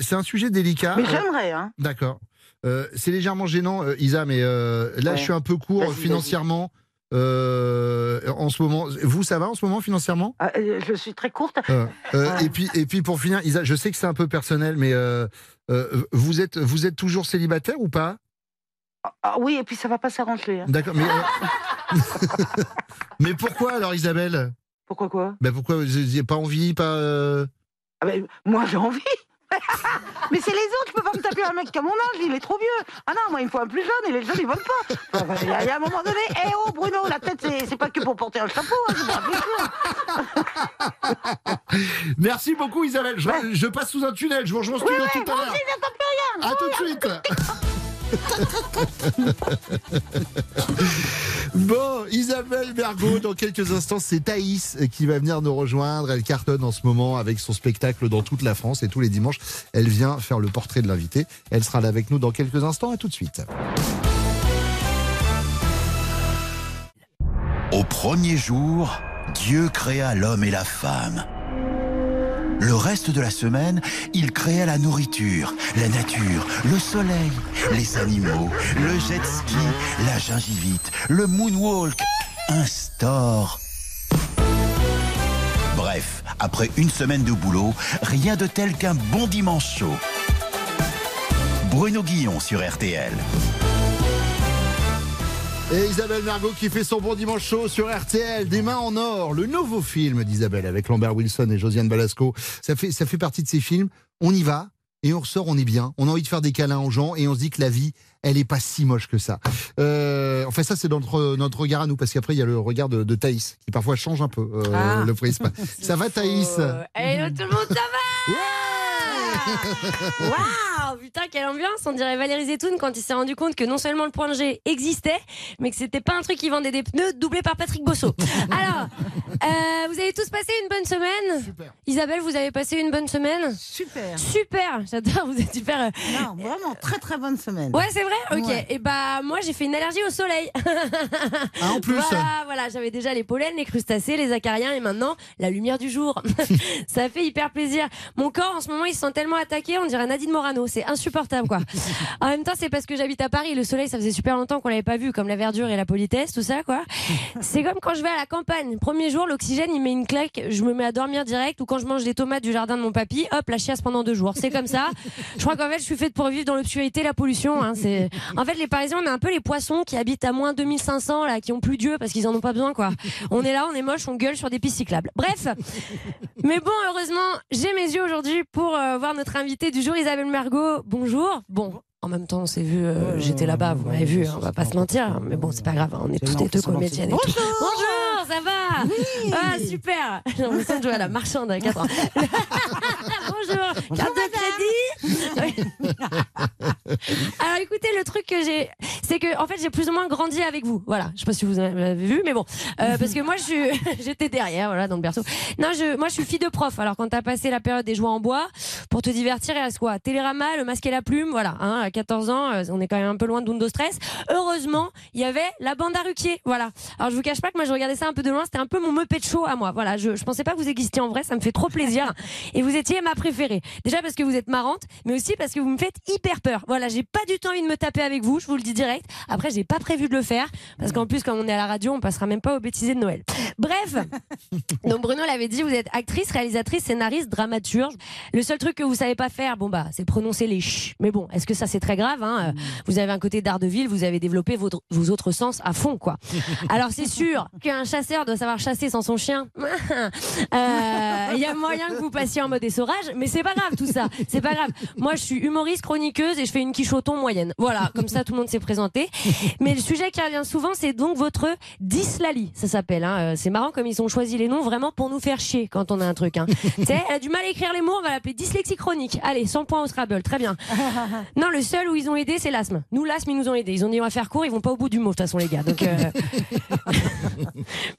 C'est un sujet délicat. Mais j'aimerais, hein. D'accord. Euh, c'est légèrement gênant, euh, Isa, mais euh, là, Ouais. je suis un peu court financièrement. euh, en ce moment, vous, ça va en ce moment financièrement? Ah, euh, je suis très courte. Euh, et puis et puis pour finir, Isa, je sais que c'est un peu personnel, mais vous êtes vous êtes toujours célibataire ou pas? Ah oui, et puis ça va pas s'arranger. hein. D'accord, mais mais pourquoi alors, Isabelle? Pourquoi quoi? Ben pourquoi vous n'avez pas envie, pas Ah ben, Moi j'ai envie. Mais c'est les autres, je peux pas me taper un mec qui a mon âge, il est trop vieux. Ah non, moi il me faut un plus jeune et les jeunes ils veulent pas. Il y, a un moment donné, eh oh Bruno, la tête c'est pas que pour porter un chapeau, hein, c'est. Merci beaucoup Isabelle. Je, je passe sous un tunnel, je vous rejoins au studio Ouais, ouais, tout à l'heure. À tout de suite. Bon, Isabelle Bergot, dans quelques instants, c'est Thaïs qui va venir nous rejoindre. Elle cartonne en ce moment avec son spectacle dans toute la France et tous les dimanches, elle vient faire le portrait de l'invité. Elle sera là avec nous dans quelques instants. À tout de suite. Au premier jour, Dieu créa l'homme et la femme. Le reste de la semaine, il créa la nourriture, la nature, le soleil, les animaux, le jet ski, la gingivite, le moonwalk, un store. Bref, après une semaine de boulot, rien de tel qu'un bon dimanche chaud. Bruno Guillon sur RTL. Et Isabelle Margot qui fait son bon dimanche chaud sur RTL, Des mains en or, le nouveau film d'Isabelle avec Lambert Wilson et Josiane Balasco. Ça fait, ça fait partie de ces films. On y va et on ressort, on est bien. On a envie de faire des câlins aux gens et on se dit que la vie, elle est pas si moche que ça. Euh, enfin, ça, c'est notre, notre regard à nous parce qu'après, il y a le regard de, de Thaïs qui parfois change un peu euh, Ah. le prisme. ça va, Thaïs? Hello tout le monde, ça va? Waouh Putain, quelle ambiance On dirait Valérie Zetoun quand il s'est rendu compte que non seulement le point de G existait, mais que c'était pas un truc qui vendait des pneus doublé par Patrick Bosso. Alors, euh, vous avez tous passé une bonne semaine? Isabelle, vous avez passé une bonne semaine? Super. Super J'adore, vous êtes super. euh, Non, vraiment, très très bonne semaine. Ouais, c'est vrai? Ok. Ouais. Et bah, moi, j'ai fait une allergie au soleil. Ah, en plus Voilà, voilà. J'avais déjà les pollens, les crustacés, les acariens et maintenant la lumière du jour. ça fait hyper plaisir. Mon corps, en ce moment, il se sent tellement attaqué, on dirait Nadine Morano. C'est insupportable, quoi. en même temps, c'est parce que j'habite à Paris. Le soleil, ça faisait super longtemps qu'on l'avait pas vu, comme la verdure et la politesse, tout ça, quoi. C'est comme quand je vais à la campagne. Premier jour, l'oxygène, il met une claque, je me mets à dormir direct, ou quand je mange des tomates du jardin de mon papy, hop, la chiasse pendant deux jours. C'est comme ça. Je crois qu'en fait, je suis faite pour vivre dans l'obscurité, la pollution. Hein. C'est, en fait, les Parisiens, on est un peu les poissons qui habitent à moins 2500, là, qui ont plus Dieu parce qu'ils en ont pas besoin, quoi. On est là, on est moche, on gueule sur des pistes cyclables. Bref. Mais bon, heureusement, j'ai mes yeux aujourd'hui pour euh, voir notre invitée du jour, Isabelle Mergot. Bonjour. Bon. En même temps, on s'est vu, euh, j'étais là-bas, vous m'avez vu, hein, on va pas se mentir, mais bon, c'est pas grave, hein, on est toutes et deux comédiennes tout. Bonjour, ça va? Ah, super J'ai l'impression de jouer à la marchande à 4 ans. Bonjour, carte de crédit. Alors écoutez, le truc que j'ai, c'est que en fait j'ai plus ou moins grandi avec vous. Voilà, je sais pas si vous avez vu, mais bon, Euh, parce que moi je suis, j'étais derrière, voilà, dans le berceau. Non, je, moi je suis fille de prof. Alors quand t'as passé la période des jouets en bois, pour te divertir, il reste quoi? Télérama, le masque et la plume, voilà. Hein, à 14 ans, euh, on est quand même un peu loin de Windows Stress. Heureusement, il y avait la bande à Ruquier, voilà. Alors je vous cache pas que moi je regardais ça un peu de loin, c'était un peu mon Muppet Show à moi. Voilà, je, je pensais pas que vous existiez en vrai, ça me fait trop plaisir. Et vous étiez ma préférée. Déjà parce que vous êtes marrante, mais aussi parce que vous me faites hyper peur. Voilà, j'ai pas du tout envie de me taper avec vous, je vous le dis direct. Après, j'ai pas prévu de le faire parce qu'en plus, comme on est à la radio, on passera même pas au bêtisier de Noël. Bref, donc Bruno l'avait dit, vous êtes actrice, réalisatrice, scénariste, dramaturge. Le seul truc que vous savez pas faire, bon bah, c'est prononcer les ch. Mais bon, est-ce que ça c'est très grave hein Vous avez un côté d'art de ville, vous avez développé votre- vos autres sens à fond, quoi. Alors c'est sûr qu'un chasseur doit savoir chasser sans son chien. Euh, Il y a moyen que vous passiez en mode essorage, mais c'est pas grave tout ça. C'est pas grave. Moi, je suis humoriste, chroniqueuse et je fais une quichoton moyenne. Voilà, comme ça tout le monde s'est présenté. Mais le sujet qui revient souvent, c'est donc votre dyslalie, ça s'appelle. Hein. Euh, C'est marrant comme ils ont choisi les noms vraiment pour nous faire chier quand on a un truc. Hein. tu sais, elle a du mal à écrire les mots, on va l'appeler dyslexie chronique. Allez, 100 points au Scrabble, très bien. Non, le seul où ils ont aidé, c'est l'asthme. Nous, l'asthme, ils nous ont aidés. Ils ont dit on va faire court, ils vont pas au bout du mot, de toute façon, les gars. Donc, euh,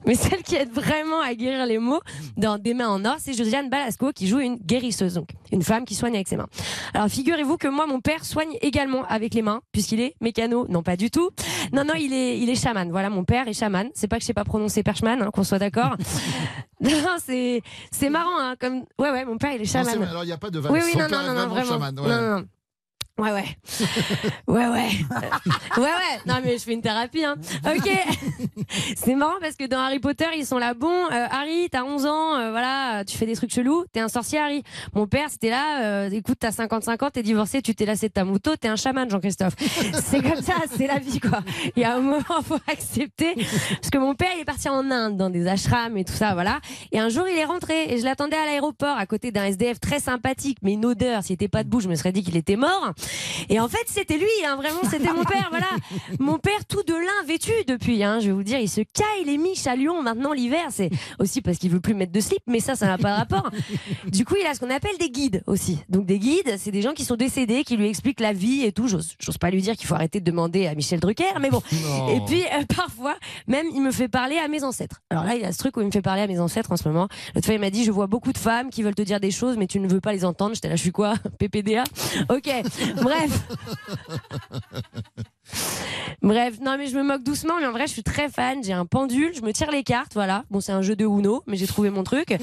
Mais celle qui aide vraiment à guérir les mots dans Des mains en or, c'est Josiane Balasco qui joue une guérisseuse, donc une femme qui soigne avec ses mains. Alors figurez-vous que moi, mon père soigne également avec les mains, puisqu'il est mécano. Non, pas du tout. Non, non, il est, il est chaman. Voilà, mon père est chaman. C'est pas que je sais pas prononcer perchman, hein, qu'on soit d'accord. non, c'est, c'est marrant, hein, comme, ouais, ouais, mon père il est Non, chaman. alors, il n'y a pas de vanne. Oui, oui, non, non, non, non, vraiment vraiment. chaman, ouais. Non, non, non. Ouais, ouais. Ouais, ouais. Ouais, ouais. Non, mais je fais une thérapie, hein. Ok. C'est marrant parce que dans Harry Potter, ils sont là. Bon, euh, Harry, t'as 11 ans, euh, voilà, tu fais des trucs chelous, t'es un sorcier, Harry. Mon père, c'était là, euh, écoute, t'as 55 ans, t'es divorcé, tu t'es lassé de ta moto, t'es un chaman, Jean-Christophe. C'est comme ça, c'est la vie, quoi. Il y a un moment, faut accepter. Parce que mon père, il est parti en Inde, dans des ashrams et tout ça, voilà. Et un jour, il est rentré et je l'attendais à l'aéroport, à côté d'un SDF très sympathique, mais une odeur. S'il était pas debout, je me serais dit qu'il était mort. Et en fait, c'était lui, hein, vraiment, c'était mon père, voilà. Mon père, tout de lin vêtu depuis, hein, je vais vous dire, il se caille les miches à Lyon maintenant l'hiver. C'est aussi parce qu'il veut plus mettre de slip, mais ça, ça n'a pas de rapport. Du coup, il a ce qu'on appelle des guides aussi. Donc, des guides, c'est des gens qui sont décédés, qui lui expliquent la vie et tout. J'ose pas lui dire qu'il faut arrêter de demander à Michel Drucker, mais bon. Non. Et puis, euh, parfois, même, il me fait parler à mes ancêtres. Alors là, il y a ce truc où il me fait parler à mes ancêtres en ce moment. L'autre fois, il m'a dit, je vois beaucoup de femmes qui veulent te dire des choses, mais tu ne veux pas les entendre. J'étais là, je suis quoi? PPDA Ok, bref. Bref, non mais je me moque doucement, mais en vrai je suis très fan. J'ai un pendule, je me tire les cartes, voilà. Bon, c'est un jeu de Uno, mais j'ai trouvé mon truc.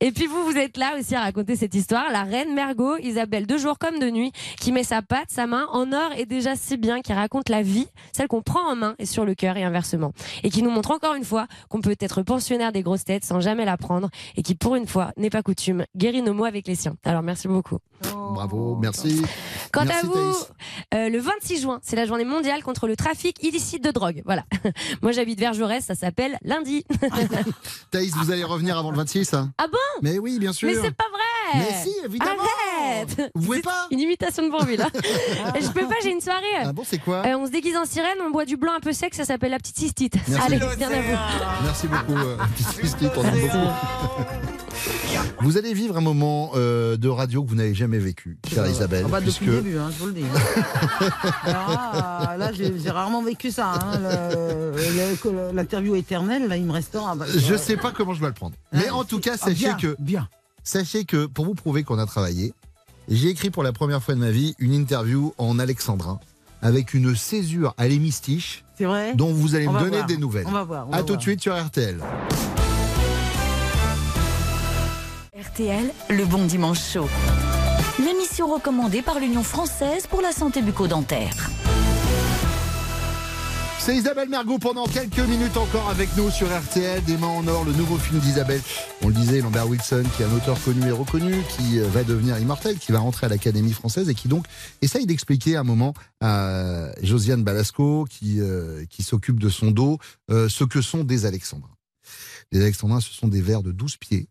Et puis vous, vous êtes là aussi à raconter cette histoire. La reine Mergot, Isabelle, de jour comme de nuit, qui met sa patte, sa main en or et déjà si bien, qui raconte la vie, celle qu'on prend en main et sur le cœur et inversement. Et qui nous montre encore une fois qu'on peut être pensionnaire des grosses têtes sans jamais la prendre et qui, pour une fois, n'est pas coutume, guérit nos mots avec les siens. Alors merci beaucoup. Bravo, merci. Quant Merci, à vous. Euh, le 26 juin, c'est la journée mondiale contre le trafic illicite de drogue. Voilà. Moi, j'habite vers Jaurès, ça s'appelle lundi. Thaïs, vous allez revenir avant le 26 hein ah bon? Mais oui, bien sûr. Mais c'est pas vrai Mais si, évidemment. Arrête Vous pouvez pas Une imitation de Bourville. hein. je peux pas, j'ai une soirée. Ah bon, c'est quoi? Euh, on se déguise en sirène, on boit du blanc un peu sec, ça s'appelle la petite cystite. Merci. Allez, bien à vous. Merci beaucoup, euh, petite Christine, on aime beaucoup. Vous allez vivre un moment euh, de radio que vous n'avez jamais vécu, chère Isabelle. Ah bah, depuis puisque- le début, hein, je vous le dis. Ah, là, j'ai rarement vécu ça. hein, L'interview éternelle, là, il me restera. bah, Je sais pas comment je dois le prendre. Mais en tout cas, Ah, sachez bien, que sachez que pour vous prouver qu'on a travaillé, j'ai écrit pour la première fois de ma vie une interview en alexandrin avec une césure à l'hémistiche C'est vrai? dont vous allez On me donner voir. des nouvelles. On va voir, on à va tout de voir. suite sur RTL. Le bon dimanche chaud. L'émission recommandée par l'Union française pour la santé bucco-dentaire. C'est Isabelle Mergot pendant quelques minutes encore avec nous sur RTL, Des mains en or, le nouveau film d'Isabelle. On le disait, Lambert Wilson, qui est un auteur connu et reconnu, qui euh, va devenir immortel, qui va rentrer à l'Académie française et qui donc essaye d'expliquer un moment à Josiane Balasco, qui, euh, qui s'occupe de son dos, euh, ce que sont des alexandrins. Les alexandrins, ce sont des vers de 12 pieds,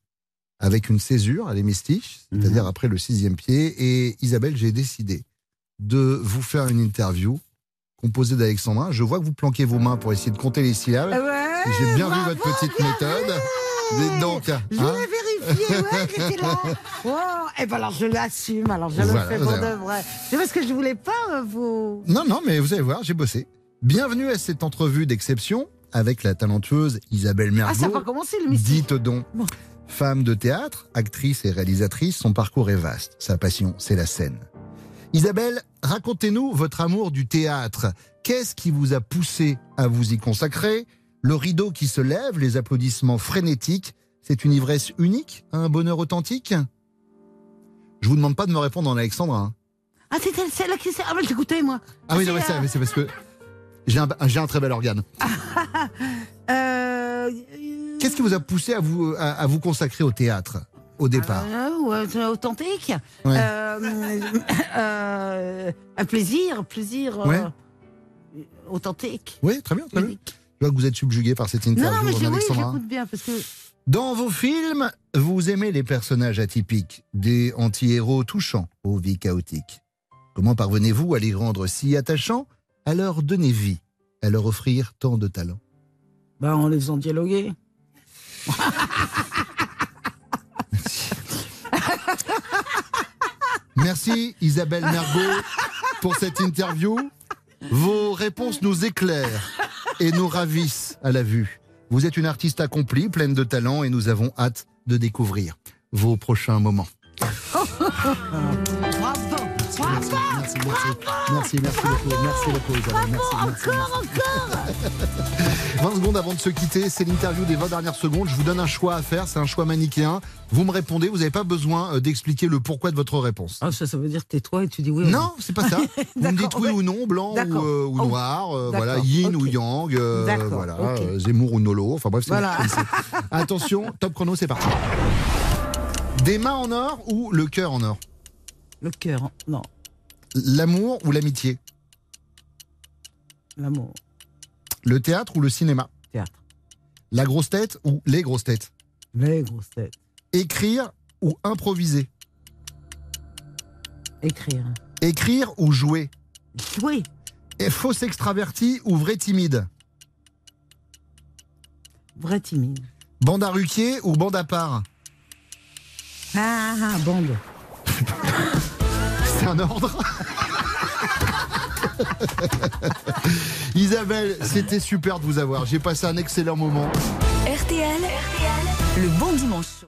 avec une césure à l'hémistiche, c'est-à-dire après le sixième pied. Et Isabelle, j'ai décidé de vous faire une interview composée d'alexandrins. Je vois que vous planquez vos mains pour essayer de compter les syllabes. Ouais, j'ai bien vu votre petite bien méthode. Dites donc, Je hein l'ai vérifié, ouais, j'étais là. Oh, et ben alors je l'assume, alors je Voilà, le fais pour de vrai. C'est parce que je voulais pas euh, vous. Non, non, mais vous allez voir, j'ai bossé. Bienvenue à cette entrevue d'exception avec la talentueuse Isabelle Mergo. Ah, ça n'a pas commencé le mystique. Dite donc. Femme de théâtre, actrice et réalisatrice, son parcours est vaste. Sa passion, c'est la scène. Isabelle, racontez-nous votre amour du théâtre. Qu'est-ce qui vous a poussé à vous y consacrer? Le rideau qui se lève, les applaudissements frénétiques, c'est une ivresse unique, un bonheur authentique? Je vous demande pas de me répondre en alexandrin. hein. Ah, c'était celle-là qui s'est. Ah, mais j'écoutais, moi. Ah oui, non, mais c'est, c'est c'est parce que j'ai un, j'ai un très bel organe. Euh, Qu'est-ce qui vous a poussé à vous, à, à vous consacrer au théâtre au départ euh, ouais, c'est authentique. Ouais. Euh, euh, un plaisir, plaisir. euh, Ouais. authentique. Oui, très bien, très bien. Je vois que vous êtes subjugué par cette interview, Non, non, mais j'ai- oui, j'écoute bien parce que. Dans vos films, vous aimez les personnages atypiques, des anti-héros touchants aux vies chaotiques. Comment parvenez-vous à les rendre si attachants, à leur donner vie, à leur offrir tant de talent? Bah, en les faisant dialoguer. Merci Isabelle Mergot pour cette interview. Vos réponses nous éclairent et nous ravissent à la vue. Vous êtes une artiste accomplie, pleine de talent et nous avons hâte de découvrir vos prochains moments. Merci, merci. Merci, beaucoup, merci beaucoup, Isabelle. Merci, merci, Encore, merci. 20 secondes avant de se quitter, c'est l'interview des 20 dernières secondes. Je vous donne un choix à faire, c'est un choix manichéen. Vous me répondez, vous n'avez pas besoin euh, d'expliquer le pourquoi de votre réponse. Ah, ça, ça veut dire tais-toi et tu dis oui. ou Non, c'est pas ça. Vous me dites oui ou non, blanc ou, euh, ou Oh, noir, euh, voilà, yin ou yang, euh, voilà, ok. euh, Zemmour ou Nolo, enfin bref, Voilà. Attention, top chrono, c'est parti. Des mains en or ou le cœur en or? Le cœur, non. L'amour ou l'amitié L'amour. Le théâtre ou le cinéma Théâtre. La grosse tête ou les grosses têtes Les grosses têtes. Écrire ou improviser Écrire. Écrire ou jouer Jouer. Et faux extraverti ou vrai timide Vrai timide. Bande à Ruquier ou bande à part Ah, ah, bande. Ordre Isabelle, c'était super de vous avoir. J'ai passé un excellent moment. RTL, le bon dimanche.